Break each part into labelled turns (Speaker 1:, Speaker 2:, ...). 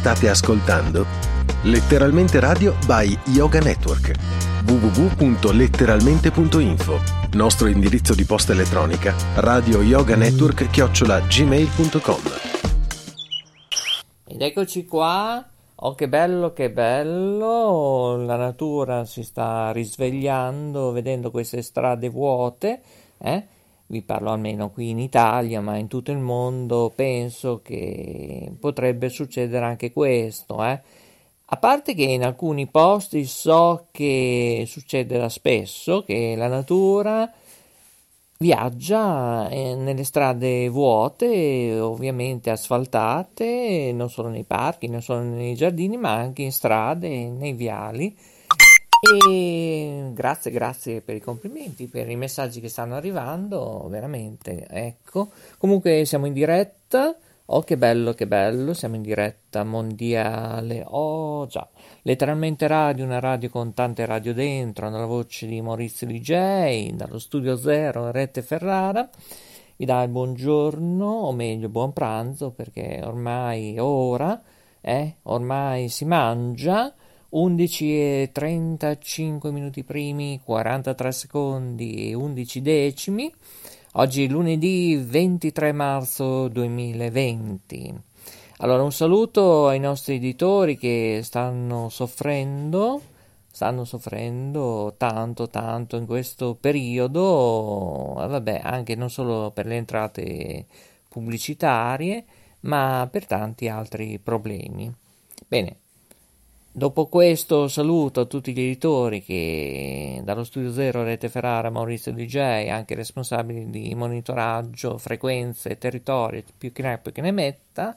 Speaker 1: State ascoltando Letteralmente Radio by Yoga Network www.letteralmente.info Nostro indirizzo di posta elettronica radio yoga network chiocciola gmail.com
Speaker 2: Ed eccoci qua Oh, che bello, che bello! La natura si sta risvegliando vedendo queste strade vuote, eh? Vi parlo almeno qui in Italia, ma in tutto il mondo penso che potrebbe succedere anche questo, eh? A parte che in alcuni posti so che succede da spesso che la natura Viaggia eh, nelle strade vuote, ovviamente asfaltate, non solo nei parchi, non solo nei giardini, ma anche in strade, nei viali. E grazie, grazie per i complimenti, per i messaggi che stanno arrivando, veramente. Ecco, comunque siamo in diretta. Oh, che bello, che bello, siamo in diretta mondiale. Oh, già, letteralmente radio, una radio con tante radio dentro, nella voce di Maurizio DJ, dallo studio zero, Rete Ferrara. Vi dà il buongiorno, o meglio, buon pranzo, perché ormai è ora, eh, ormai si mangia. 11 e 35 minuti primi, 43 secondi e 11 decimi. Oggi è lunedì 23 marzo 2020. Allora, un saluto ai nostri editori che stanno soffrendo, stanno soffrendo tanto, tanto in questo periodo, vabbè, anche non solo per le entrate pubblicitarie, ma per tanti altri problemi. Bene, Dopo questo saluto a tutti gli editori che dallo Studio Zero Rete Ferrara, Maurizio DJ, anche responsabili di monitoraggio, frequenze, territori, più che ne più che ne metta,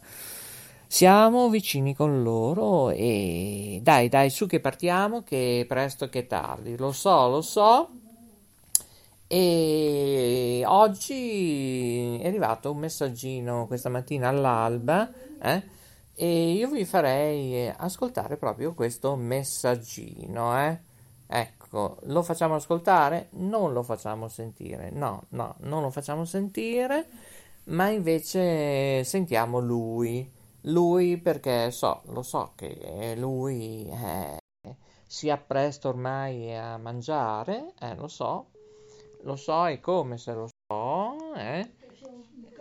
Speaker 2: siamo vicini con loro e dai dai su che partiamo che presto che tardi, lo so, lo so. E oggi è arrivato un messaggino questa mattina all'alba, eh? E io vi farei eh, ascoltare proprio questo messaggino, eh? Ecco, lo facciamo ascoltare? Non lo facciamo sentire, no, no, non lo facciamo sentire, ma invece sentiamo lui. Lui perché so, lo so che lui eh, si appresta ormai a mangiare, eh, lo so, lo so e come se lo so, eh?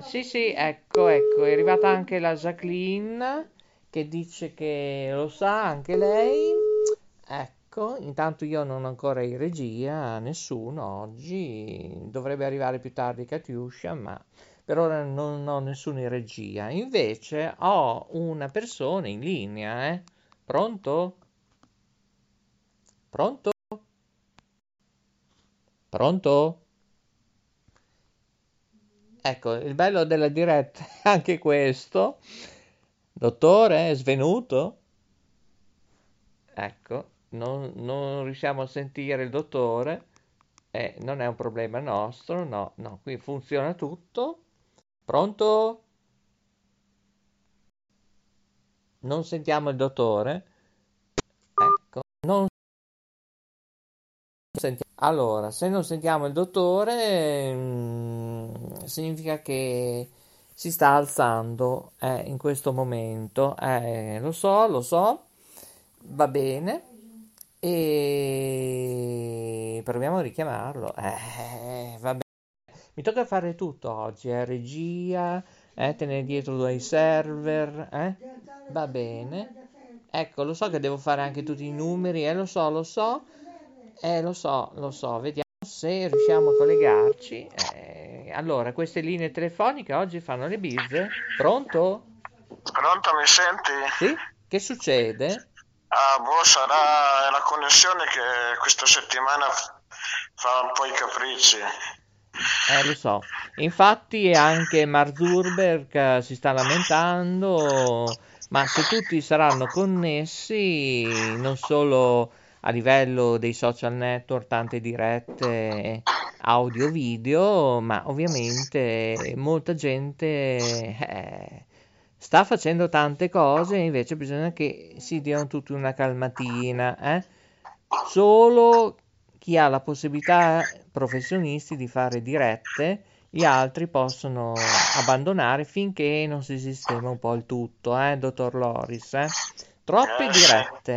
Speaker 2: Sì, sì, ecco, ecco, è arrivata anche la Jacqueline che dice che lo sa anche lei. Ecco, intanto io non ho ancora in regia, nessuno oggi, dovrebbe arrivare più tardi Katiuscia, ma per ora non ho nessuno in regia. Invece ho una persona in linea, eh? Pronto? Pronto? Pronto? Ecco, il bello della diretta è anche questo. Dottore, è svenuto? Ecco, non, non riusciamo a sentire il dottore. Eh, non è un problema nostro, no, no, qui funziona tutto. Pronto? Non sentiamo il dottore? Ecco, non. Allora, se non sentiamo il dottore, mh, mm, significa che si sta alzando eh, in questo momento. Eh, lo so, lo so, va bene. E proviamo a richiamarlo. Eh, va bene. Mi tocca fare tutto oggi, eh, regia, eh, tenere dietro due server, eh? Va bene. Ecco, lo so che devo fare anche tutti i numeri, lo so, lo so, eh, lo so, lo so, vediamo se riusciamo a collegarci. Eh, allora, queste linee telefoniche oggi fanno le bizze. Pronto?
Speaker 3: Pronto, mi senti?
Speaker 2: Sì? Che succede?
Speaker 3: Ah, boh, sarà la connessione che questa settimana fa un po' i capricci.
Speaker 2: Eh, lo so. Infatti anche Mark Zuckerberg eh, si sta lamentando, ma se tutti saranno connessi, non solo a livello dei social network, tante dirette audio video, ma ovviamente molta gente eh, sta facendo tante cose, invece bisogna che si diano tutti una calmatina. Eh? Solo chi ha la possibilità, professionisti, di fare dirette gli altri possono abbandonare finché non si sistema un po' il tutto, eh, dottor Loris. Eh? Troppe
Speaker 3: Eh,
Speaker 2: dirette.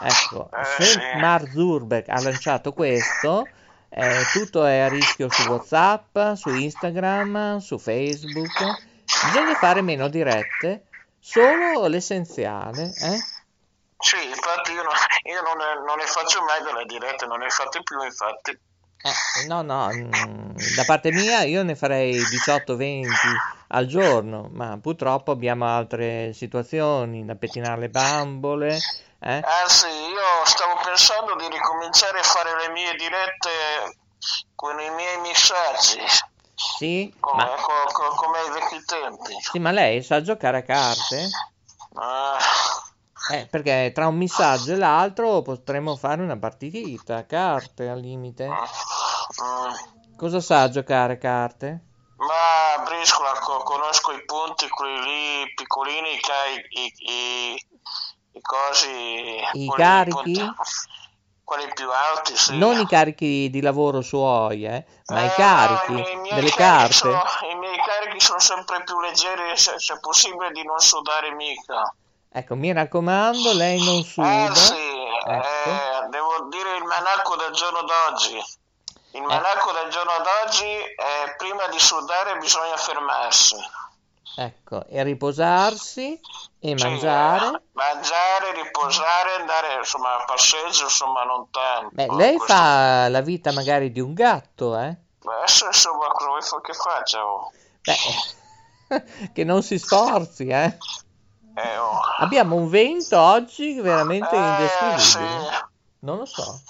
Speaker 2: Ecco,
Speaker 3: Eh,
Speaker 2: se. Mark Zuckerberg ha lanciato questo, eh, tutto è a rischio su WhatsApp, su Instagram, su Facebook. Bisogna fare meno dirette, solo l'essenziale, eh?
Speaker 3: Sì, infatti io, non, io non, ne, non ne faccio mai delle dirette, non ne fate più infatti.
Speaker 2: Eh, no, no, mm, da parte mia io ne farei 18-20 al giorno, ma purtroppo abbiamo altre situazioni da pettinare le bambole, eh?
Speaker 3: Anzi, io stavo pensando di ricominciare a fare le mie dirette con i miei messaggi,
Speaker 2: Sì,
Speaker 3: come,
Speaker 2: ma,
Speaker 3: co- co- come ai vecchi tempi.
Speaker 2: sì, ma lei sa giocare a carte?
Speaker 3: Ah,
Speaker 2: Eh, perché tra un messaggio e l'altro potremmo fare una partita a carte al limite.
Speaker 3: mm.
Speaker 2: Cosa sa giocare a carte?
Speaker 3: Ma Briscola, co- conosco i punti, quelli lì piccolini, che hai i, i, i cosi...
Speaker 2: I carichi?
Speaker 3: quelli più alti, sì.
Speaker 2: Non i carichi di lavoro suoi, eh, ma i
Speaker 3: Eh,
Speaker 2: carichi
Speaker 3: no, i miei
Speaker 2: delle carte.
Speaker 3: sono- I miei carichi sono sempre più leggeri, se, se possibile di non sudare mica.
Speaker 2: Ecco, mi raccomando, lei non suda.
Speaker 3: Eh sì,
Speaker 2: Ecco.
Speaker 3: eh, devo dire il manacco del giorno d'oggi. Il
Speaker 2: Eh.
Speaker 3: manacco del giorno d'oggi è prima di sudare bisogna fermarsi.
Speaker 2: Ecco, e riposarsi e
Speaker 3: Sì,
Speaker 2: mangiare.
Speaker 3: eh, mangiare, riposare, andare insomma a passeggio, insomma non tanto.
Speaker 2: Beh, lei
Speaker 3: Questo-
Speaker 2: fa la vita magari di un gatto, eh?
Speaker 3: Adesso insomma cosa vuoi che faccia? oh?
Speaker 2: Beh, che non si sforzi, eh?
Speaker 3: Eh, oh.
Speaker 2: Abbiamo un vento oggi veramente
Speaker 3: Eh,
Speaker 2: indescrivibile.
Speaker 3: sì.
Speaker 2: Non lo so.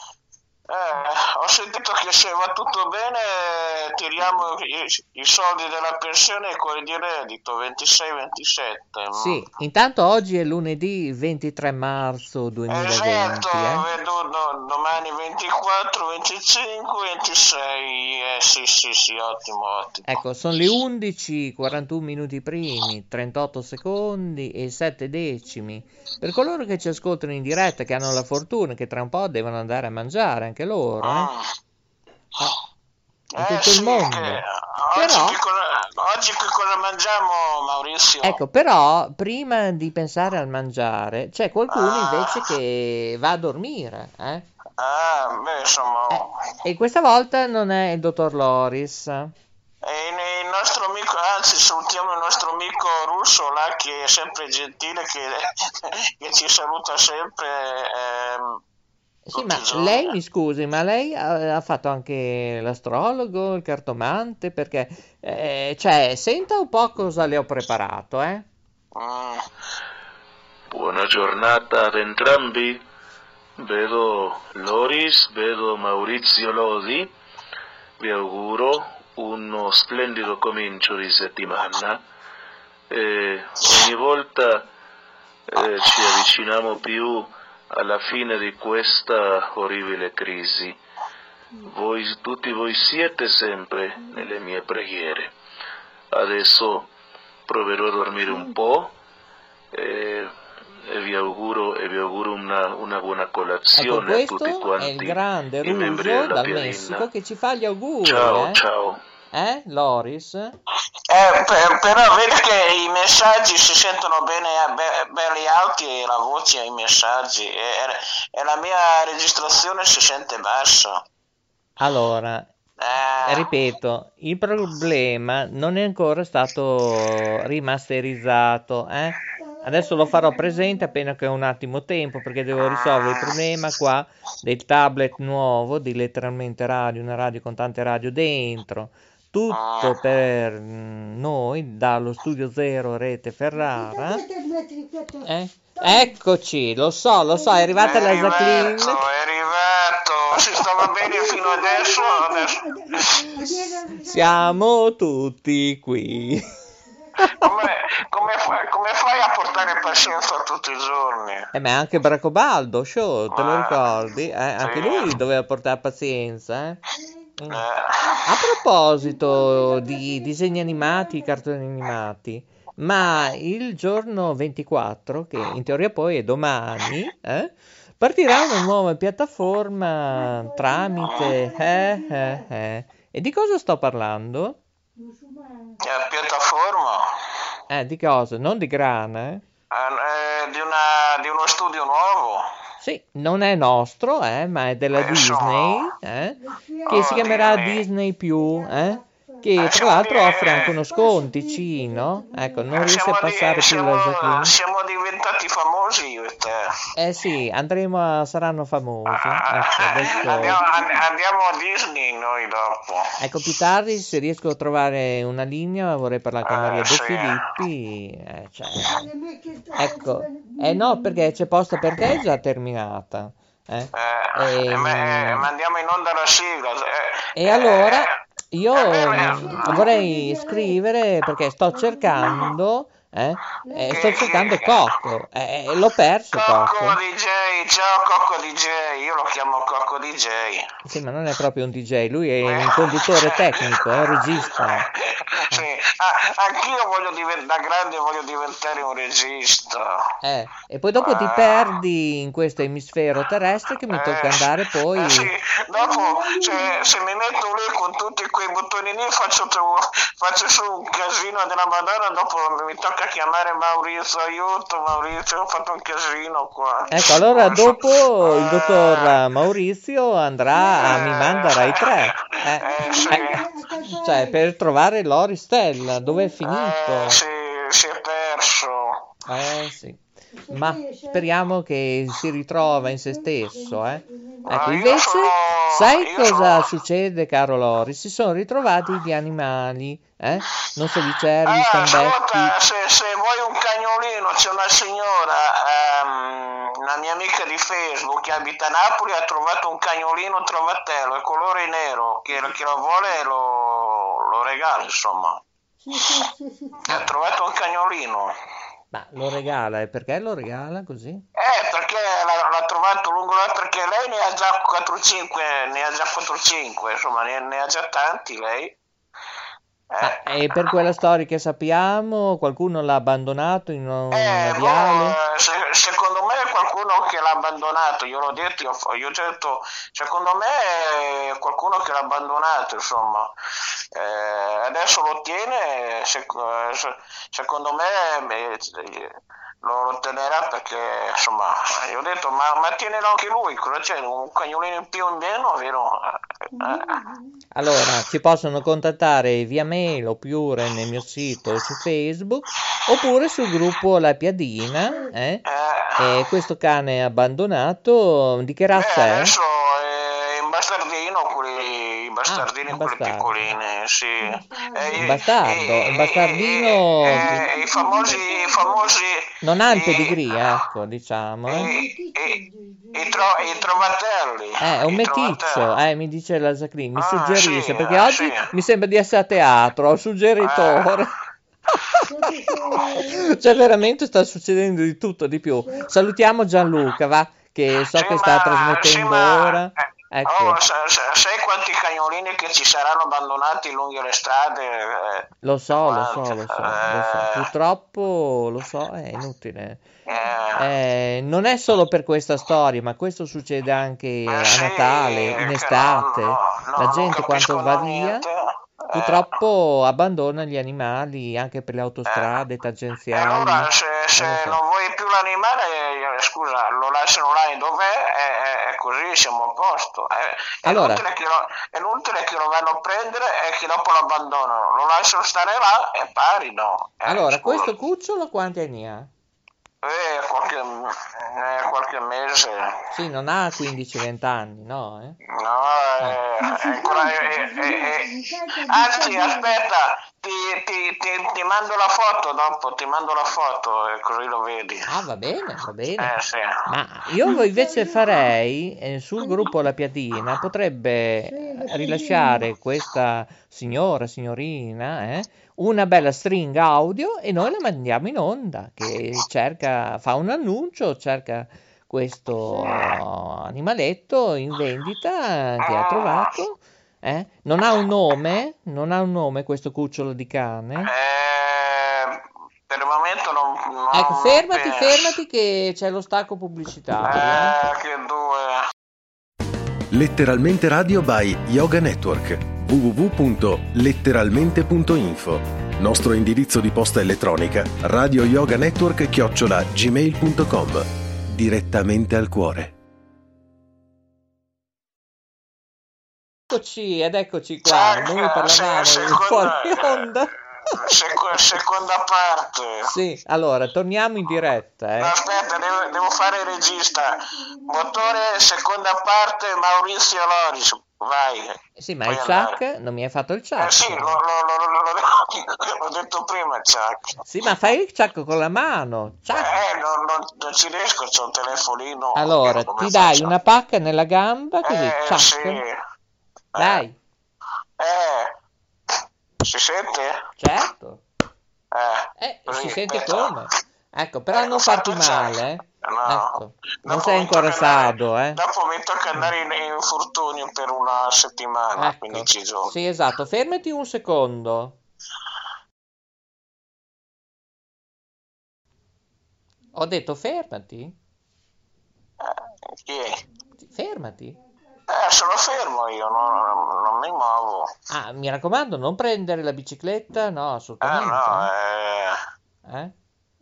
Speaker 3: Eh, ho sentito che se va tutto bene tiriamo i, i soldi della pensione e quelli di reddito 26-27.
Speaker 2: Sì, intanto oggi è lunedì 23 marzo 2020,
Speaker 3: Esatto,
Speaker 2: eh?
Speaker 3: vedo do- domani 24, 25, 26. Eh sì, sì, sì, ottimo, ottimo.
Speaker 2: Ecco, sono le 11, 41 minuti primi, 38 secondi e 7 decimi. Per coloro che ci ascoltano in diretta, che hanno la fortuna che tra un po' devono andare a mangiare anche loro, eh?
Speaker 3: Mm.
Speaker 2: In
Speaker 3: Eh,
Speaker 2: tutto il mondo.
Speaker 3: che- oggi,
Speaker 2: Però-
Speaker 3: che cosa, oggi che cosa mangiamo, Maurizio?
Speaker 2: Ecco, però, prima di pensare al mangiare, c'è qualcuno
Speaker 3: Ah.
Speaker 2: invece che va a dormire, eh?
Speaker 3: Ah, beh, insomma...
Speaker 2: Eh, E questa volta non è il dottor Loris.
Speaker 3: E il nostro amico, anzi salutiamo il nostro amico russo là che è sempre gentile, che, che ci saluta sempre. ehm,
Speaker 2: Sì, ma lei mi scusi, ma lei ha, ha fatto anche l'astrologo, il cartomante? Perché, eh, cioè, senta un po' cosa le ho preparato, eh?
Speaker 3: Mm,
Speaker 4: Buona giornata ad entrambi. Vedo Loris, vedo Maurizio Lodi. Vi auguro uno splendido comincio di settimana. E ogni volta eh, ci avviciniamo più alla fine di questa orribile crisi. Voi, tutti voi siete sempre nelle mie preghiere. Adesso proverò a dormire un po' e, e vi auguro, e vi auguro una, una buona
Speaker 2: Ecco,
Speaker 4: colazione a tutti quanti
Speaker 2: è il grande
Speaker 4: della
Speaker 2: dal
Speaker 4: pianina.
Speaker 2: Messico che ci fa gli auguri,
Speaker 4: Ciao,
Speaker 2: eh?
Speaker 4: ciao.
Speaker 2: Eh, Loris?
Speaker 3: Eh, per- però vedi che i messaggi si sentono bene, eh, be- belli alti e la voce ai messaggi e, e la mia registrazione si sente bassa.
Speaker 2: Allora,
Speaker 3: Eh,
Speaker 2: ripeto, il problema non è ancora stato rimasterizzato, eh? Adesso lo farò presente appena che ho un attimo tempo perché devo risolvere il problema qua del tablet nuovo di letteralmente radio, una radio con tante radio dentro. Tutto per mm, noi dallo studio zero rete Ferrara. Eh? Eccoci, lo so, lo so, è arrivata la Jacqueline.
Speaker 3: arrivato, è arrivato, si stava bene fino adesso, adesso...
Speaker 2: Siamo tutti qui.
Speaker 3: Come, come fai, come fai a portare pazienza tutti i giorni?
Speaker 2: Eh, ma anche Bracobaldo, show, te lo
Speaker 3: Ah,
Speaker 2: ricordi? Eh, anche
Speaker 3: sì.
Speaker 2: lui doveva portare pazienza, eh? Mm. A proposito di disegni animati, cartoni animati, ma il giorno 24, che in teoria poi è domani, eh, partirà una nuova piattaforma tramite... eh, eh, eh. E di cosa sto parlando?
Speaker 3: Eh, piattaforma.
Speaker 2: Eh, di cosa? Non di grana, eh?
Speaker 3: Eh, di, una, di uno studio nuovo.
Speaker 2: Sì, non è nostro, eh, ma è della Disney, eh, che si chiamerà
Speaker 3: Disney.
Speaker 2: Disney Più, eh, che
Speaker 3: Eh,
Speaker 2: tra l'altro offre anche uno sconticino, ecco, non
Speaker 3: Eh,
Speaker 2: riesce a passare più
Speaker 3: siamo-
Speaker 2: la Jacqueline.
Speaker 3: siamo diventati famosi io e te.
Speaker 2: Eh sì, andremo a, saranno famosi, ecco,
Speaker 3: Ah,
Speaker 2: adesso...
Speaker 3: andiamo, an- andiamo a Disney noi dopo.
Speaker 2: Ecco, più tardi se riesco a trovare una linea vorrei parlare con
Speaker 3: Eh,
Speaker 2: Maria De
Speaker 3: sì.
Speaker 2: Filippi, eh, cioè, ecco, eh no, perché c'è posta per te è già terminata, eh.
Speaker 3: Eh,
Speaker 2: Ehm,
Speaker 3: ma, eh, mandiamo in onda la sigla. eh,
Speaker 2: E
Speaker 3: eh,
Speaker 2: allora
Speaker 3: eh,
Speaker 2: io vorrei scrivere perché sto cercando, eh, eh, sto cercando Cocco, eh, eh, l'ho perso
Speaker 3: Cocco
Speaker 2: Cocco.
Speaker 3: DJ, ciao Cocco DJ, io lo chiamo Cocco DJ.
Speaker 2: Sì, ma non è proprio un DJ, lui è un conduttore tecnico, è un regista.
Speaker 3: Sì, ah, anch'io voglio diven- da grande voglio diventare un regista.
Speaker 2: Eh, e poi dopo ti
Speaker 3: Ah.
Speaker 2: perdi in questo emisfero terrestre che mi tocca
Speaker 3: Eh,
Speaker 2: andare poi...
Speaker 3: eh, sì, dopo se, se mi metto lì con tutti quei bottoni lì faccio, faccio su un casino della Madonna, dopo mi tocca chiamare Maurizio, aiuto Maurizio, ho fatto un casino qua.
Speaker 2: Ecco, allora dopo il
Speaker 3: Eh,
Speaker 2: dottor Maurizio andrà a Mi manda Rai 3, eh,
Speaker 3: eh, sì.
Speaker 2: eh, cioè per trovare Lori Stella, dove è finito?
Speaker 3: Eh, sì, si è perso.
Speaker 2: Eh sì, ma speriamo che si ritrova in se stesso, eh. Ecco,
Speaker 3: Ah,
Speaker 2: invece,
Speaker 3: sono-
Speaker 2: sai
Speaker 3: io
Speaker 2: cosa
Speaker 3: sono-
Speaker 2: succede, caro Lori? Si sono ritrovati gli animali, eh? Non so, gli cervi, gli
Speaker 3: Ah,
Speaker 2: stambetti.
Speaker 3: ascolta, se, se vuoi un cagnolino, c'è una signora, ehm, una mia amica di Facebook che abita a Napoli, ha trovato un cagnolino trovatello, è colore nero, chi, chi lo vuole lo, lo regala, insomma. Ha trovato un cagnolino.
Speaker 2: Ma lo regala, e perché lo regala così?
Speaker 3: Eh, perché l'ha, l'ha trovato lungo là, perché lei ne ha già 4-5, ne ha già 4-5, insomma, ne, ne ha già tanti lei. Eh.
Speaker 2: E per quella storia che sappiamo, qualcuno l'ha abbandonato in un
Speaker 3: Eh,
Speaker 2: viale?
Speaker 3: boh, se- secondo me qualcuno che l'ha abbandonato, io l'ho detto, io, ho- io ho detto, secondo me qualcuno che l'ha abbandonato, insomma. Eh, adesso lo tiene, se- se- secondo me eh, lo, tenerà perché, insomma, io ho detto, ma, ma tienilo anche lui, cosa c'è? Un cagnolino in più in meno, vero? Eh,
Speaker 2: Allora, ci possono contattare via mail oppure nel mio sito o su Facebook oppure sul gruppo La Piadina, eh?
Speaker 3: eh,
Speaker 2: E questo cane abbandonato di che
Speaker 3: Beh,
Speaker 2: razza è?
Speaker 3: adesso è bastardini,
Speaker 2: Ah, un
Speaker 3: quelli
Speaker 2: bastardo.
Speaker 3: piccolini, sì. Eh,
Speaker 2: bastardo, un
Speaker 3: i-
Speaker 2: bastardino
Speaker 3: i-
Speaker 2: che-
Speaker 3: eh, I famosi, i famosi...
Speaker 2: Non ha il pedigree, ecco, diciamo, eh?
Speaker 3: I, tro- i trovatelli.
Speaker 2: Eh, è un meticcio, eh, mi dice la Jacqueline, mi
Speaker 3: Ah,
Speaker 2: suggerisce,
Speaker 3: sì,
Speaker 2: perché
Speaker 3: eh,
Speaker 2: oggi
Speaker 3: sì.
Speaker 2: mi sembra di essere a teatro, suggeritore.
Speaker 3: Eh.
Speaker 2: Cioè, veramente sta succedendo di tutto, di più. Salutiamo Gianluca, va, che so
Speaker 3: Sì,
Speaker 2: che sta
Speaker 3: ma-
Speaker 2: trasmettendo
Speaker 3: ma-
Speaker 2: ora.
Speaker 3: eh,
Speaker 2: Ecco,
Speaker 3: oh, sa- sa- sai quanti cagnolini che ci saranno abbandonati lungo le strade? eh,
Speaker 2: lo so, lo so, lo so, lo so.
Speaker 3: Eh,
Speaker 2: Purtroppo, lo so, è inutile.
Speaker 3: eh,
Speaker 2: Eh, non è solo per questa storia, ma questo succede anche a Natale, in estate. La gente quando va via, purtroppo abbandona gli animali anche per le autostrade
Speaker 3: E
Speaker 2: tangenziali.
Speaker 3: allora se, se
Speaker 2: Non so.
Speaker 3: non vuoi più l'animale, eh, scusa, lo lasciano là dov'è e, e- e così siamo a posto. Eh, È,
Speaker 2: Allora.
Speaker 3: inutile che lo, è inutile che lo vanno a prendere e che dopo lo abbandonano. Lo lasciano stare là e pari, no. Eh,
Speaker 2: Allora,
Speaker 3: scusa.
Speaker 2: questo cucciolo quanti anni ha?
Speaker 3: Eh, qualche, eh, qualche mese.
Speaker 2: Sì, non ha 15-20 anni, no? Eh?
Speaker 3: No, eh, è ancora... eh, eh, eh. Anzi, aspetta, ti, ti, ti, ti mando la foto dopo, ti mando la foto e così lo vedi.
Speaker 2: Ah, va bene, va bene.
Speaker 3: Eh, sì.
Speaker 2: Ma io invece farei eh, sul gruppo La Piadina potrebbe rilasciare questa signora, signorina, eh, una bella stringa audio e noi la mandiamo in onda che cerca, fa un annuncio, cerca questo animaletto in vendita che ha trovato. eh. Non ha un nome, non ha un nome questo cucciolo di cane.
Speaker 3: Eh, per il momento non... non
Speaker 2: Ecco, fermati,
Speaker 3: penso.
Speaker 2: fermati che c'è lo stacco pubblicitario. eh.
Speaker 3: Eh, che due...
Speaker 1: Letteralmente Radio by Yoga Network. www.letteralmente.info Nostro indirizzo di posta elettronica radio yoga network chiocciola gmail.com Direttamente al cuore.
Speaker 2: Eccoci ed eccoci qua, noi parlavamo fuori onda.
Speaker 3: Seco- seconda parte.
Speaker 2: Sì, allora torniamo in diretta. Eh.
Speaker 3: No, aspetta, devo, devo, fare il regista. Motore, seconda parte, Maurizio Loris. Vai.
Speaker 2: Sì, ma il Chuck non mi hai fatto il Chuck.
Speaker 3: Eh sì, lo, lo, lo, l'ho detto prima, Chuck.
Speaker 2: Sì, ma fai il Chuck con la mano. Chuck.
Speaker 3: Eh, non, non, non, ci riesco, c'è un telefonino.
Speaker 2: Allora, ti dai una pacca nella gamba, così,
Speaker 3: eh,
Speaker 2: Chuck.
Speaker 3: Sì.
Speaker 2: Dai.
Speaker 3: Eh. Si sente?
Speaker 2: Certo.
Speaker 3: Eh,
Speaker 2: eh si sente come? Ecco, però eh, non farti male, eh.
Speaker 3: No,
Speaker 2: ecco. non sei ancora sado, eh.
Speaker 3: Dopo mi tocca andare in, in infortunio per una settimana,
Speaker 2: ecco.
Speaker 3: 15 giorni.
Speaker 2: Sì, esatto. Fermati un secondo. Ho detto fermati.
Speaker 3: Eh, chi è?
Speaker 2: Fermati.
Speaker 3: Eh, sono fermo io, non, non mi muovo.
Speaker 2: Ah, mi raccomando, non prendere la bicicletta, no, assolutamente.
Speaker 3: Eh, no, eh...
Speaker 2: eh?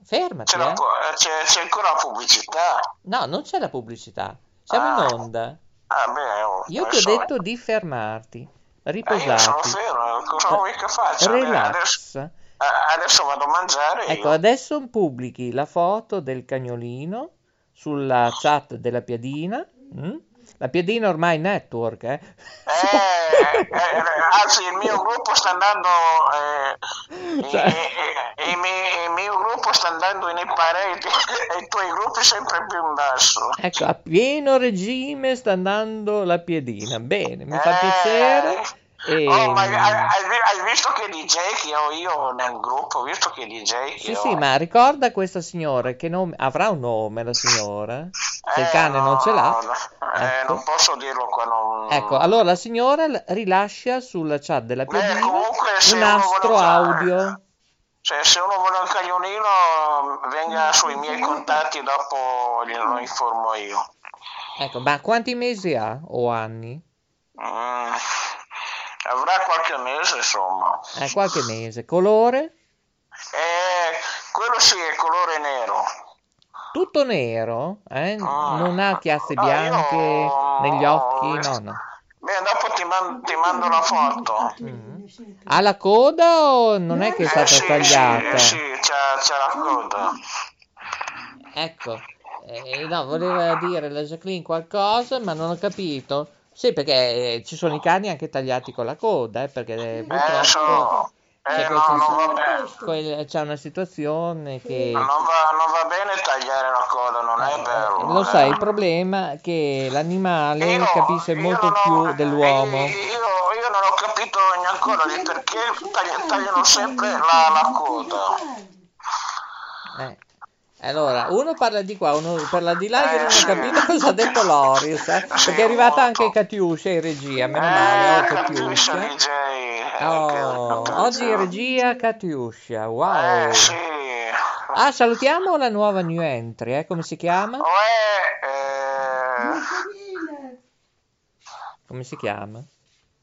Speaker 2: Fermati,
Speaker 3: c'è, la,
Speaker 2: eh.
Speaker 3: c'è, c'è, ancora la pubblicità?
Speaker 2: No, non c'è la pubblicità. Siamo
Speaker 3: ah.
Speaker 2: in onda.
Speaker 3: Ah, beh, oh,
Speaker 2: io ti ho detto di fermarti, riposati. Eh,
Speaker 3: sono fermo, cosa vuoi che faccia?
Speaker 2: Relax.
Speaker 3: Adesso, adesso vado a mangiare.
Speaker 2: Ecco,
Speaker 3: io.
Speaker 2: adesso pubblichi la foto del cagnolino sulla chat della piadina. Mm? La piadina ormai network, eh?
Speaker 3: Eh, eh, anzi, il mio gruppo sta andando. Eh, cioè... il, il, mio, il, mio, gruppo sta andando nei pareti e i tuoi gruppi sempre più in basso.
Speaker 2: Ecco, a pieno regime sta andando la piedina. Bene, mi fa piacere. E...
Speaker 3: Oh, ma hai, hai, visto che DJ che ho io nel gruppo? Visto che DJ
Speaker 2: Sì,
Speaker 3: ho...
Speaker 2: sì, ma ricorda questa signora che nome... avrà un nome la signora? Se
Speaker 3: eh,
Speaker 2: il cane
Speaker 3: no,
Speaker 2: non ce l'ha.
Speaker 3: No, eh,
Speaker 2: ecco.
Speaker 3: non posso dirlo qua. Non...
Speaker 2: Ecco, allora la signora rilascia sulla chat della piadina
Speaker 3: comunque,
Speaker 2: un nastro audio.
Speaker 3: Cioè, se uno vuole un cagnolino, venga sui miei contatti, dopo lo informo io.
Speaker 2: Ecco, ma quanti mesi ha o anni?
Speaker 3: Mm. Avrà qualche mese, insomma.
Speaker 2: Eh, qualche mese. Colore?
Speaker 3: Eh, quello sì, è colore nero.
Speaker 2: Tutto nero? Eh?
Speaker 3: Ah.
Speaker 2: Non ha chiazze bianche
Speaker 3: io...
Speaker 2: negli occhi? No, no.
Speaker 3: Beh, dopo ti, man- ti mando la foto.
Speaker 2: Mm. Ha la coda o non è che è stata
Speaker 3: eh, sì,
Speaker 2: tagliata?
Speaker 3: Sì, sì c'è, c'è la coda.
Speaker 2: Ecco, eh, no, voleva dire la Jacqueline qualcosa, ma non ho capito. Sì, perché ci sono i cani anche tagliati con la coda, eh, perché purtroppo
Speaker 3: eh, so.
Speaker 2: c'è,
Speaker 3: eh, no, non
Speaker 2: c'è una situazione che...
Speaker 3: Non va, non va, bene tagliare la coda, non è bello.
Speaker 2: Lo sai, il problema è che l'animale
Speaker 3: io,
Speaker 2: capisce molto
Speaker 3: non,
Speaker 2: più dell'uomo.
Speaker 3: Io, io, non ho capito ancora di perché tagli, tagliano sempre la, la coda.
Speaker 2: Eh. Allora, uno parla di qua, uno parla di là, io non ho capito cosa ha detto Loris, eh? perché è arrivata anche Catiuscia in regia, meno male, oh Catiuscia. Oh, oggi in regia Catiuscia, wow.
Speaker 3: Eh.
Speaker 2: Ah, salutiamo la nuova new entry, eh? come si chiama?
Speaker 3: Eh...
Speaker 2: Come si chiama?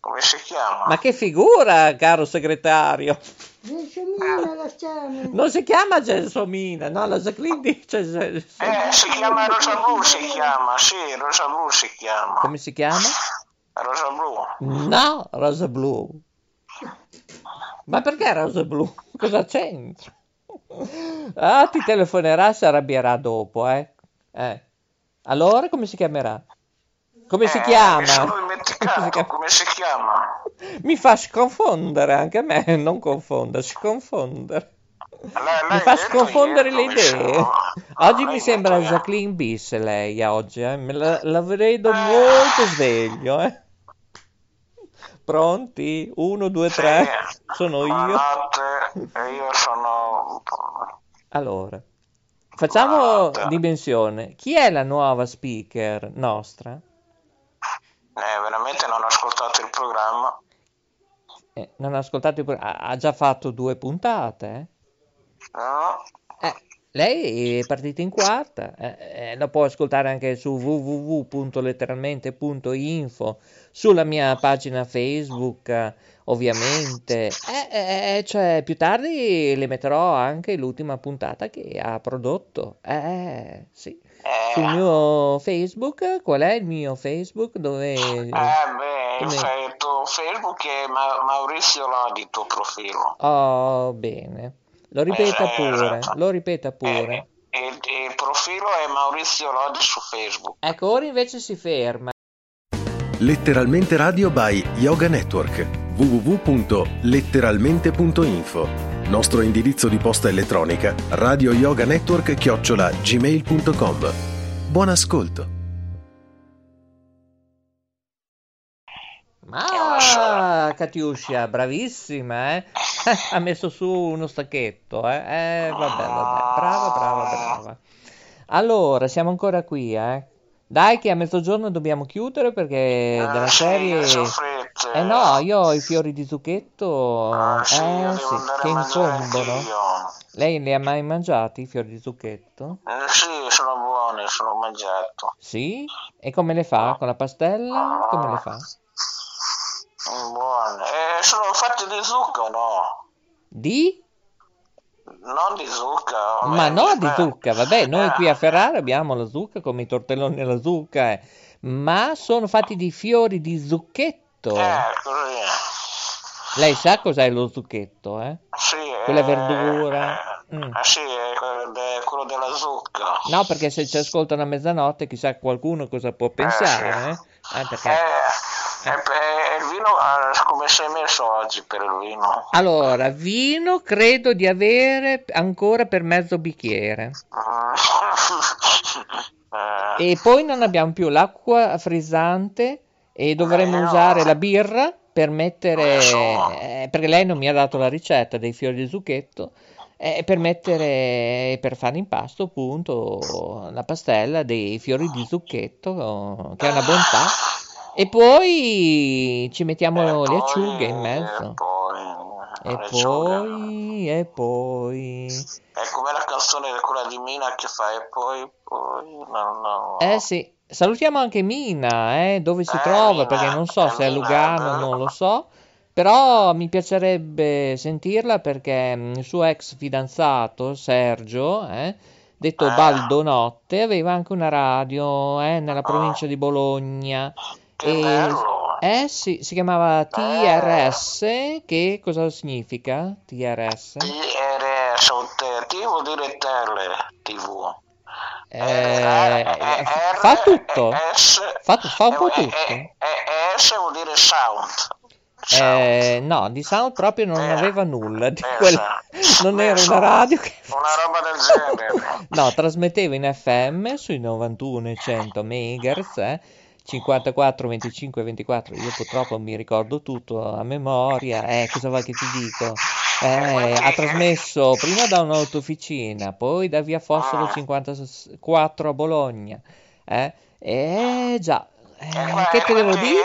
Speaker 3: Come si chiama?
Speaker 2: Ma che figura, caro segretario!
Speaker 5: Gelsomina la chiama.
Speaker 2: Non si chiama Gelsomina, no, la Jacqueline dice...
Speaker 3: Eh, si chiama Rosa Blu, si chiama, sì, Rosa Blu si chiama.
Speaker 2: Come si chiama?
Speaker 3: Rosa Blu.
Speaker 2: No, Rosa Blu. Ma perché Rosa Blu? Cosa c'entra? Ah, ti telefonerà, si arrabbierà dopo, eh? eh. Allora come si chiamerà? Come si
Speaker 3: eh,
Speaker 2: chiama?
Speaker 3: Dimenticato come si chiama.
Speaker 2: Mi fa sconfondere anche a me, non confondere, sconfondere.
Speaker 3: Lei,
Speaker 2: mi fa sconfondere le idee.
Speaker 3: sono.
Speaker 2: Oggi mi sembra
Speaker 3: detto.
Speaker 2: Jacqueline Bis lei oggi, eh? La, la vedo molto sveglio, eh? Pronti? Uno, due, tre. Sono io.
Speaker 3: Buonanotte, e io sono...
Speaker 2: Allora, facciamo
Speaker 3: Buonanotte.
Speaker 2: dimensione. Chi è la nuova speaker nostra?
Speaker 3: Eh, veramente non ho ascoltato il programma.
Speaker 2: Eh, non ha ascoltato il pro- ha, già fatto due puntate,
Speaker 3: No?
Speaker 2: eh? Eh, Lei è partita in quarta, eh, eh, la può ascoltare anche su www.letteralmente.info, sulla mia pagina Facebook, eh, ovviamente. Eh, eh, cioè, più tardi le metterò anche l'ultima puntata che ha prodotto. Eh, sì. Sul mio Facebook, qual è il mio Facebook? Dove...
Speaker 3: Eh beh, il
Speaker 2: come-
Speaker 3: fe- tuo Facebook è Ma- Maurizio Lodi, tuo profilo.
Speaker 2: Oh, bene. Lo ripeta
Speaker 3: Eh,
Speaker 2: pure,
Speaker 3: esatto.
Speaker 2: lo ripeta pure.
Speaker 3: Eh, il, il profilo è Maurizio Lodi su Facebook.
Speaker 2: Ecco, ora invece si ferma.
Speaker 1: Letteralmente Radio by Yoga Network www.letteralmente.info Nostro indirizzo di posta elettronica radio yoga network chiocciola gmail.com Buon ascolto
Speaker 2: Ma Katiuscia, bravissima, eh? Ha messo su uno stacchetto, eh? Eh, vabbè, vabbè, brava, brava, brava. Allora, siamo ancora qui, eh? Dai che a mezzogiorno dobbiamo chiudere perché della
Speaker 3: Eh, sì,
Speaker 2: serie...
Speaker 3: fretta.
Speaker 2: Eh no, io ho i fiori di zucchetto,
Speaker 3: Ah, sì,
Speaker 2: eh sì,
Speaker 3: andare
Speaker 2: che incombono. Lei li ha mai mangiati i fiori di zucchetto?
Speaker 3: Eh, sì, sono buoni, sono mangiato.
Speaker 2: Sì? E come le fa? Con la pastella? Come le fa?
Speaker 3: Mm, Buoni. Eh, sono fatti di zucca, no?
Speaker 2: Di?
Speaker 3: Non di zucca.
Speaker 2: Ma
Speaker 3: eh,
Speaker 2: no di
Speaker 3: eh.
Speaker 2: zucca, vabbè, noi
Speaker 3: Eh,
Speaker 2: qui a Ferrara abbiamo la zucca come i tortelloni alla zucca, eh. ma sono fatti di fiori di zucchetto.
Speaker 3: Eh, così.
Speaker 2: Lei sa cos'è lo zucchetto, eh?
Speaker 3: Sì,
Speaker 2: Quella
Speaker 3: eh,
Speaker 2: verdura.
Speaker 3: eh,
Speaker 2: Mm.
Speaker 3: eh, sì, è quello della zucca.
Speaker 2: No, perché se ci ascoltano a mezzanotte chissà qualcuno cosa può pensare, eh? Eh, perché...
Speaker 3: Eh, il vino, eh, come sei messo oggi per il vino?
Speaker 2: Allora, vino credo di avere ancora per mezzo bicchiere.
Speaker 3: Eh,
Speaker 2: E poi non abbiamo più l'acqua frizzante e dovremmo
Speaker 3: Eh, no.
Speaker 2: usare la birra per mettere,
Speaker 3: Eh,
Speaker 2: eh, perché lei non mi ha dato la ricetta dei fiori di zucchetto, eh, per mettere, per fare impasto appunto la pastella dei fiori di zucchetto, che è una bontà. E poi ci mettiamo
Speaker 3: e
Speaker 2: le acciughe in mezzo.
Speaker 3: E poi,
Speaker 2: E poi, e poi...
Speaker 3: È come la canzone quella di Mina che fa e poi, poi, no, no.
Speaker 2: Eh sì, salutiamo anche Mina, eh, dove si
Speaker 3: Eh,
Speaker 2: trova,
Speaker 3: Mina,
Speaker 2: perché non so
Speaker 3: eh,
Speaker 2: se è a
Speaker 3: Mina,
Speaker 2: Lugano,
Speaker 3: eh.
Speaker 2: non lo so, però mi piacerebbe sentirla perché mm, il suo ex fidanzato, Sergio, eh, detto
Speaker 3: Eh.
Speaker 2: Baldonotte, aveva anche una radio, eh, nella provincia di Bologna.
Speaker 3: Che
Speaker 2: E-
Speaker 3: bello.
Speaker 2: Eh sì, si chiamava TRS, che cosa significa TRS?
Speaker 3: TRS, T vuol dire tele, TV.
Speaker 2: Eh,
Speaker 3: R-
Speaker 2: fa tutto,
Speaker 3: S-
Speaker 2: fa, fa un po'
Speaker 3: eh,
Speaker 2: tutto.
Speaker 3: eh, eh, S vuol dire sound.
Speaker 2: Eh, no, di sound proprio non
Speaker 3: Eh,
Speaker 2: aveva nulla. Di
Speaker 3: eh,
Speaker 2: quella-
Speaker 3: sì.
Speaker 2: Non
Speaker 3: Eh,
Speaker 2: era una radio che...
Speaker 3: Una roba del genere.
Speaker 2: No, trasmetteva in FM sui 91 e 100 MHz, eh, 54, 25 24. Io purtroppo mi ricordo tutto a memoria. Eh, cosa vuoi che ti dico? Eh, ha trasmesso prima da un'autofficina, poi da via Fossolo 54 a Bologna. Eh, eh già, eh, che te devo dire?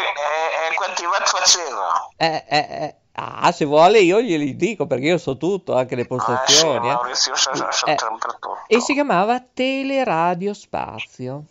Speaker 3: Quanti watt faceva?
Speaker 2: Eh, eh, eh, Ah, se vuole io glieli dico perché io so tutto, anche le
Speaker 3: Ah, sì,
Speaker 2: postazioni. eh.
Speaker 3: Maurizio
Speaker 2: Eh,
Speaker 3: sempre tutto.
Speaker 2: E si chiamava Teleradio Spazio.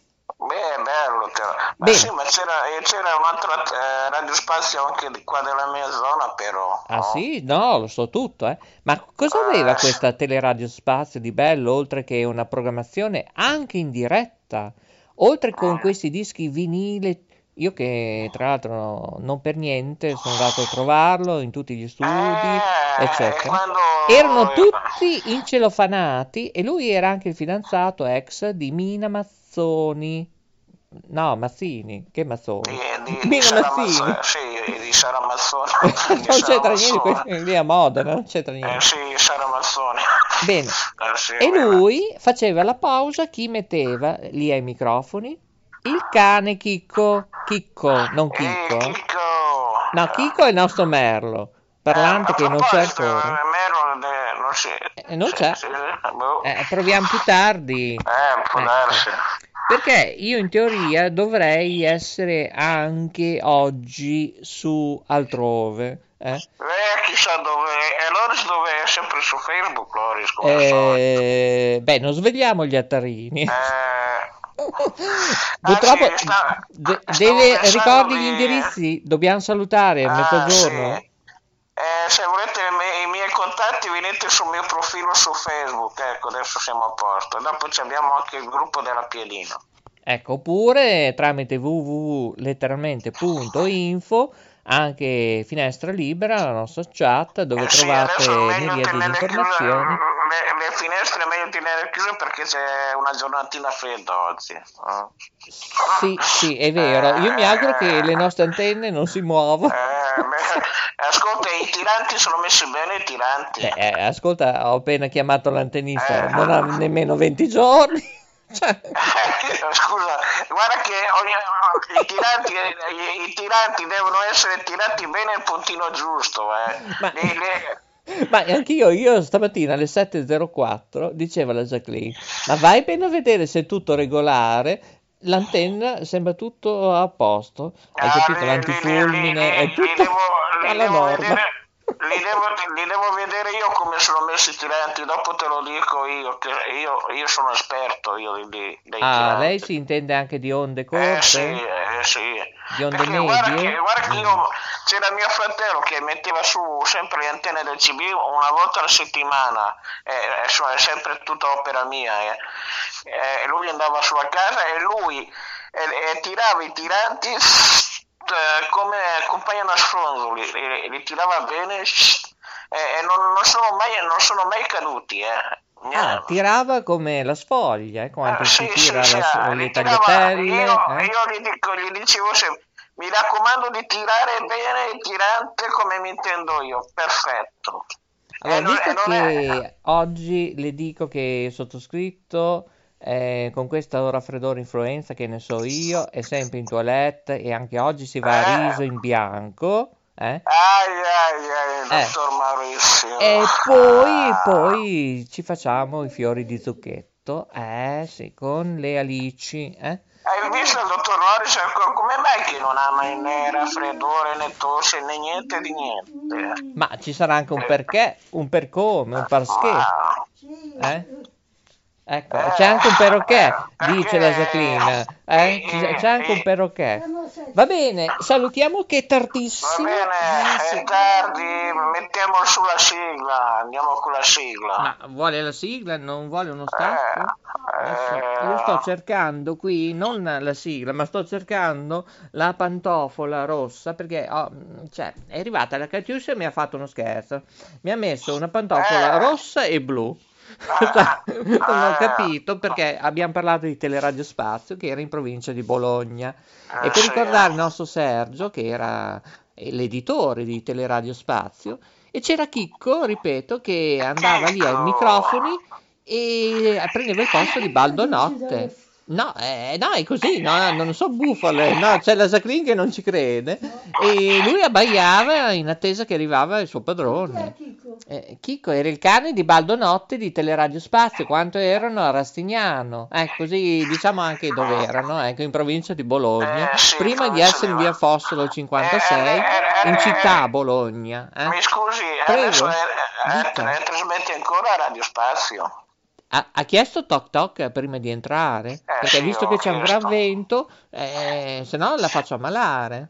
Speaker 3: Beh, bello. Te... Ma
Speaker 2: Bene.
Speaker 3: sì, ma c'era, c'era un'altra eh, radiospazio anche di qua della mia zona, però.
Speaker 2: Ah
Speaker 3: no?
Speaker 2: sì? No, lo so tutto, eh. Ma cosa aveva
Speaker 3: Ah,
Speaker 2: questa Teleradio Spazio di bello, oltre che una programmazione anche in diretta? Oltre con questi dischi vinile, io che tra l'altro non per niente sono andato a trovarlo in tutti gli studi,
Speaker 3: Eh,
Speaker 2: eccetera.
Speaker 3: quando-
Speaker 2: Erano tutti incelofanati e lui era anche il fidanzato ex di Mina Mazzoni. No, Mazzini, che Mazzoni?
Speaker 3: Di, di, di
Speaker 2: Mina
Speaker 3: Sara
Speaker 2: Mazzini.
Speaker 3: Mazzoni, sì, di Sara Mazzoni.
Speaker 2: non c'entra niente,
Speaker 3: Mazzoni.
Speaker 2: questo è lì a Modena, non c'entra
Speaker 3: Eh,
Speaker 2: niente.
Speaker 3: sì, Sara Mazzoni.
Speaker 2: Bene,
Speaker 3: Eh, sì,
Speaker 2: e
Speaker 3: beh,
Speaker 2: lui faceva la pausa, chi metteva lì ai microfoni? Il cane Chicco, Chicco, non
Speaker 3: Eh,
Speaker 2: Chicco. eh.
Speaker 3: Chicco.
Speaker 2: No, Chicco è il nostro Merlo, parlante
Speaker 3: Eh,
Speaker 2: che non c'è ancora.
Speaker 3: eh, Merlo, eh, non c'è.
Speaker 2: Eh, non c'è.
Speaker 3: sì, boh.
Speaker 2: Eh, proviamo più tardi.
Speaker 3: Eh, può
Speaker 2: Ecco. Perché io in teoria dovrei essere anche oggi su altrove. Eh?
Speaker 3: Eh, chissà dove. E Loris dove è sempre su Facebook, Loris.
Speaker 2: Eh, beh, non svegliamo gli attarini.
Speaker 3: Eh,
Speaker 2: Purtroppo
Speaker 3: Anzi, sta-
Speaker 2: de-
Speaker 3: stavo
Speaker 2: deve, ricordi
Speaker 3: di-
Speaker 2: gli indirizzi, dobbiamo salutare a
Speaker 3: ah,
Speaker 2: mezzogiorno.
Speaker 3: sì. Eh, se volete i miei- i miei contatti venite sul mio profilo su Facebook, ecco, adesso siamo a posto. Dopo ci abbiamo anche il gruppo della Piedina.
Speaker 2: Ecco, oppure tramite www.letteralmente.info anche finestra libera, la nostra chat dove
Speaker 3: Eh, sì,
Speaker 2: trovate miriadi di informazioni.
Speaker 3: le, le finestre è meglio tenerle chiuse perché c'è una giornatina fredda oggi. eh.
Speaker 2: Sì, sì, è vero. Io mi auguro che le nostre antenne non si muovano.
Speaker 3: Eh, ascolta, i tiranti sono messi bene, i tiranti.
Speaker 2: Eh, eh, ascolta, ho appena chiamato l'antennista,
Speaker 3: Eh.
Speaker 2: non ha nemmeno 20 giorni. Cioè,
Speaker 3: Scusa, guarda che ogni- i, tiranti, i, tiranti devono essere tirati bene al puntino giusto. Eh.
Speaker 2: Ma-
Speaker 3: Li- li-
Speaker 2: Ma anch'io, io stamattina alle 7.04 diceva la Jacqueline, ma vai bene a vedere se è tutto regolare, l'antenna sembra tutto a posto, hai capito? L'antifulmine è tutto alla norma.
Speaker 3: Li devo, li devo vedere io come sono messi i tiranti, dopo te lo dico io, che io, io sono esperto io di, di- dei
Speaker 2: Ah,
Speaker 3: tiranti.
Speaker 2: lei si intende anche di onde
Speaker 3: Eh
Speaker 2: corte?
Speaker 3: sì, eh sì.
Speaker 2: Di onde
Speaker 3: Perché guarda
Speaker 2: medie?
Speaker 3: che, guarda che
Speaker 2: Mm.
Speaker 3: io, c'era mio fratello che metteva su sempre le antenne del CB una volta alla settimana, eh, insomma, è sempre tutta opera mia. eh. Eh, lui andava sulla casa e lui eh, eh, tirava i tiranti eh, come compagno nasfronzoli, li, li tirava bene eh, e non, non sono mai, non sono mai caduti. Eh.
Speaker 2: Ah, tirava come la sfoglia, eh, quando
Speaker 3: Eh,
Speaker 2: si
Speaker 3: sì,
Speaker 2: tira
Speaker 3: sì,
Speaker 2: la-
Speaker 3: sì,
Speaker 2: le
Speaker 3: li tirava-
Speaker 2: tagliatelle.
Speaker 3: Io,
Speaker 2: eh?
Speaker 3: io gli, dico, gli dicevo sempre, mi raccomando di tirare bene il tirante come mi intendo io, perfetto.
Speaker 2: Allora,
Speaker 3: Eh,
Speaker 2: visto
Speaker 3: non è-
Speaker 2: che oggi le dico che sottoscritto eh, con questo raffreddore influenza che ne so io è sempre in toilette e anche oggi si va a riso in bianco, eh?
Speaker 3: Ai ai ai,
Speaker 2: Eh.
Speaker 3: dottor Maurizio.
Speaker 2: E poi, poi ci facciamo i fiori di zucchetto, eh sì, con le alici, eh?
Speaker 3: Hai visto il dottor Loris? Come mai che non ha mai né raffreddore né tosse né niente di niente?
Speaker 2: Ma ci sarà anche un perché, un per come, un perché,
Speaker 3: Ah.
Speaker 5: Sì.
Speaker 2: eh? Ecco, c'è anche un perché, dice la
Speaker 3: Perché-
Speaker 2: Jacqueline, eh? Ci- C'è anche un perché. Va bene, salutiamo che è
Speaker 3: Va
Speaker 2: tardissimo.
Speaker 3: bene,
Speaker 2: Eh, sì.
Speaker 3: è tardi, mettiamo sulla sigla, andiamo con la sigla.
Speaker 2: Ma vuole la sigla? Non vuole uno stacco?
Speaker 3: Eh,
Speaker 2: Eh sì, Io sto cercando qui, non la sigla, ma sto cercando la pantofola rossa perché oh, cioè, è arrivata la Catiuscia e mi ha fatto uno scherzo. Mi ha messo una pantofola
Speaker 3: Eh.
Speaker 2: rossa e blu. Cioè, non ho capito perché abbiamo parlato di Teleradio Spazio che era in provincia di Bologna. E
Speaker 3: Eh,
Speaker 2: per ricordare il nostro Sergio, che era eh, l'editore di Teleradio Spazio, e c'era Chicco, ripeto, che andava lì ai microfoni e prendeva il posto di Baldo Notte. No, eh, no, è così, no, non so bufale, no, c'è la Jacqueline che non ci crede e lui abbaiava in attesa che arrivava il suo
Speaker 5: Chi è
Speaker 2: padrone.
Speaker 5: Chico?
Speaker 2: Eh, Chicco era il cane di Baldo Notte di Teleradio Spazio, quanto erano a Rastignano, eh, così diciamo anche dove erano, ecco, in provincia di Bologna,
Speaker 3: Eh, sì,
Speaker 2: prima di essere in via Fossolo 56, in città Bologna. eh.
Speaker 3: Mi scusi,
Speaker 2: Prego,
Speaker 3: adesso è, è,
Speaker 2: dica.
Speaker 3: è- trasmette ancora a Radio Spazio.
Speaker 2: Ha, ha chiesto toc toc prima di entrare? Perché
Speaker 3: sì,
Speaker 2: visto che c'è un gran
Speaker 3: chiesto.
Speaker 2: vento, eh, se no la faccio ammalare.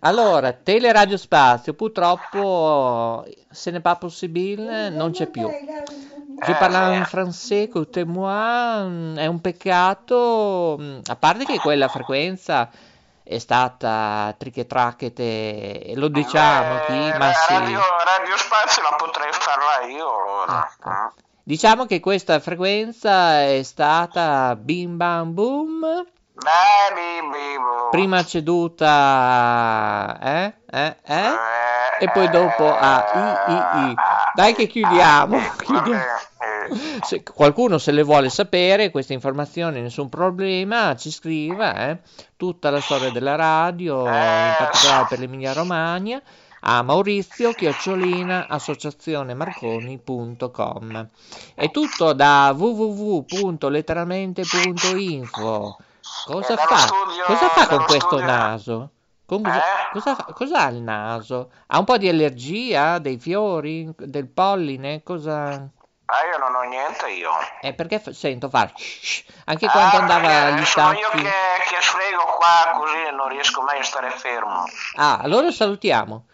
Speaker 2: Allora, Teleradio Spazio, purtroppo, se n'est pas possibile, non c'è più. Je
Speaker 3: Eh,
Speaker 2: parle
Speaker 3: sì.
Speaker 2: in français côté moi, mm, è un peccato, mm, a parte che quella frequenza è stata trichetrachete, e lo diciamo
Speaker 3: Eh,
Speaker 2: qui, ma sì.
Speaker 3: Radio, Radio Spazio la potrei farla io allora.
Speaker 2: Ecco. Diciamo che questa frequenza è stata bim bam boom, prima ceduta eh, eh, eh, e poi dopo a i, i, i. Dai che chiudiamo, chiudiamo.
Speaker 3: Eh.
Speaker 2: Se qualcuno se le vuole sapere queste informazioni, nessun problema, ci scriva, eh, tutta la storia della radio, in particolare per l'Emilia Romagna, a Maurizio Chiocciolina associazionemarconi.com. È tutto da www.letteralmente.info. Cosa fa?
Speaker 3: studio-
Speaker 2: Cosa fa con questo naso? Comunque,
Speaker 3: Eh?
Speaker 2: cosa, cosa ha il naso? Ha un po' di allergia, dei fiori, del polline? Cosa...
Speaker 3: Ah, io non ho niente io.
Speaker 2: Eh, perché f- sento fare anche quando
Speaker 3: Ah,
Speaker 2: andava
Speaker 3: perché
Speaker 2: agli
Speaker 3: sono io che, che sfrego qua così non riesco mai a stare fermo.
Speaker 2: Ah, allora salutiamo.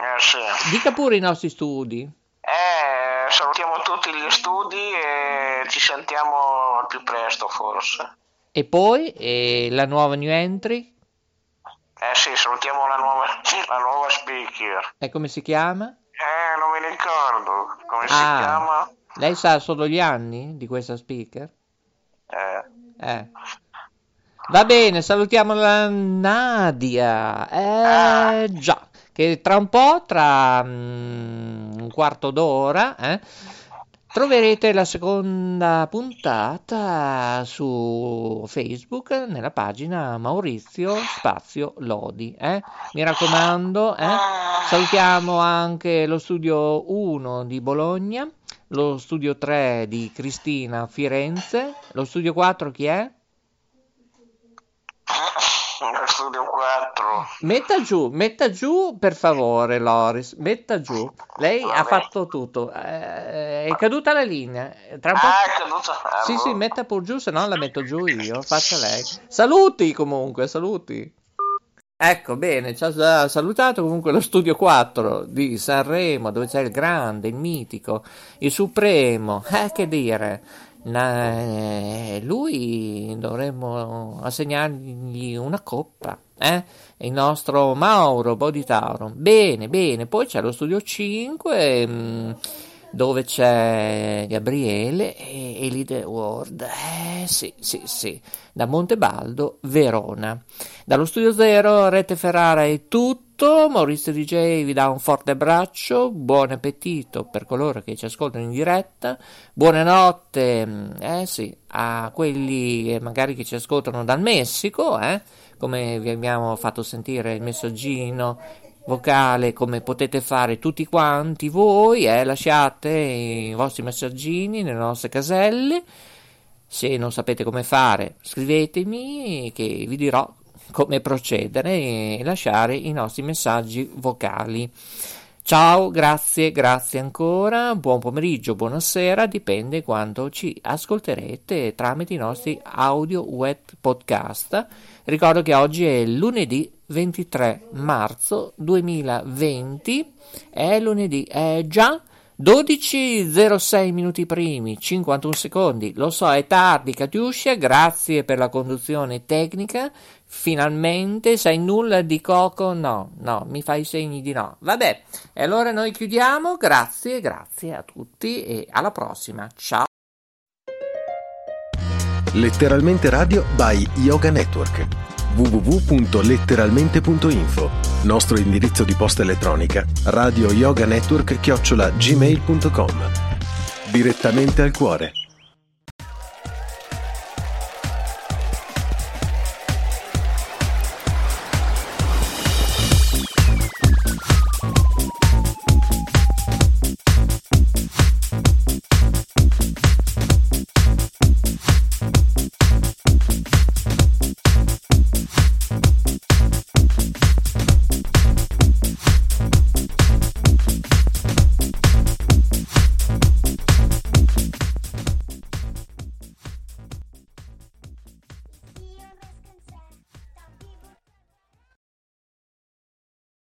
Speaker 3: Eh sì.
Speaker 2: Dica pure i nostri studi.
Speaker 3: Eh, salutiamo tutti gli studi e ci sentiamo al più presto forse.
Speaker 2: E poi eh, la nuova new entry.
Speaker 3: Eh sì, salutiamo la nuova, la nuova speaker.
Speaker 2: E come si chiama?
Speaker 3: Eh, non mi ricordo come si
Speaker 2: Ah.
Speaker 3: chiama.
Speaker 2: Lei sa solo gli anni di questa speaker?
Speaker 3: Eh,
Speaker 2: Eh. Va bene, salutiamo la Nadia. Eh già, che tra un po', tra mm, un quarto d'ora, eh, troverete la seconda puntata su Facebook nella pagina Maurizio Spazio Lodi. eh. Mi raccomando, eh. salutiamo anche lo studio 1 di Bologna, lo studio 3 di Cristina Firenze, lo studio 4 chi è?
Speaker 3: Nel studio 4.
Speaker 2: Metta giù, metta giù per favore, Loris, metta giù. Lei ha
Speaker 3: Vabbè.
Speaker 2: fatto tutto. Eh, è caduta la linea. Tra un po'...
Speaker 3: Ah, è caduta. Ah,
Speaker 2: Sì, sì, metta pur giù, se no la metto giù io. Faccia lei. Saluti comunque, saluti. Ecco, bene, ci ha sa- salutato comunque lo studio 4 di Sanremo, dove c'è il grande, il mitico, il supremo, eh, che dire. Na- eh, lui dovremmo assegnargli una coppa, eh? Il nostro Mauro Boditauro. Bene, bene, poi c'è lo studio 5. mm, dove c'è Gabriele e Elide Ward. Eh sì, sì, sì, da Montebaldo, Verona. Dallo studio zero, Rete Ferrara è tutto. Maurizio DJ vi dà un forte abbraccio. Buon appetito per coloro che ci ascoltano in diretta. Buonanotte, mm, eh sì, a quelli magari che ci ascoltano dal Messico, eh, come vi abbiamo fatto sentire il messaggino vocale come potete fare tutti quanti voi, eh, lasciate i vostri messaggini nelle nostre caselle. Se non sapete come fare, scrivetemi che vi dirò come procedere e lasciare i nostri messaggi vocali. Ciao, grazie, grazie ancora, buon pomeriggio, buonasera, dipende quando ci ascolterete tramite i nostri audio web podcast. Ricordo che oggi è lunedì 23 marzo 2020, è lunedì, è già 12.06 minuti primi, 51 secondi. Lo so, è tardi, Catiuscia. Grazie per la conduzione tecnica. Finalmente sai nulla di Coco? No, no, mi fai segni di no. Vabbè, e allora noi chiudiamo. Grazie, grazie a tutti e alla prossima. Ciao.
Speaker 1: Letteralmente Radio by Yoga Network www.letteralmente.info Nostro indirizzo di posta elettronica radio yoga network chiocciola gmail.com Direttamente al cuore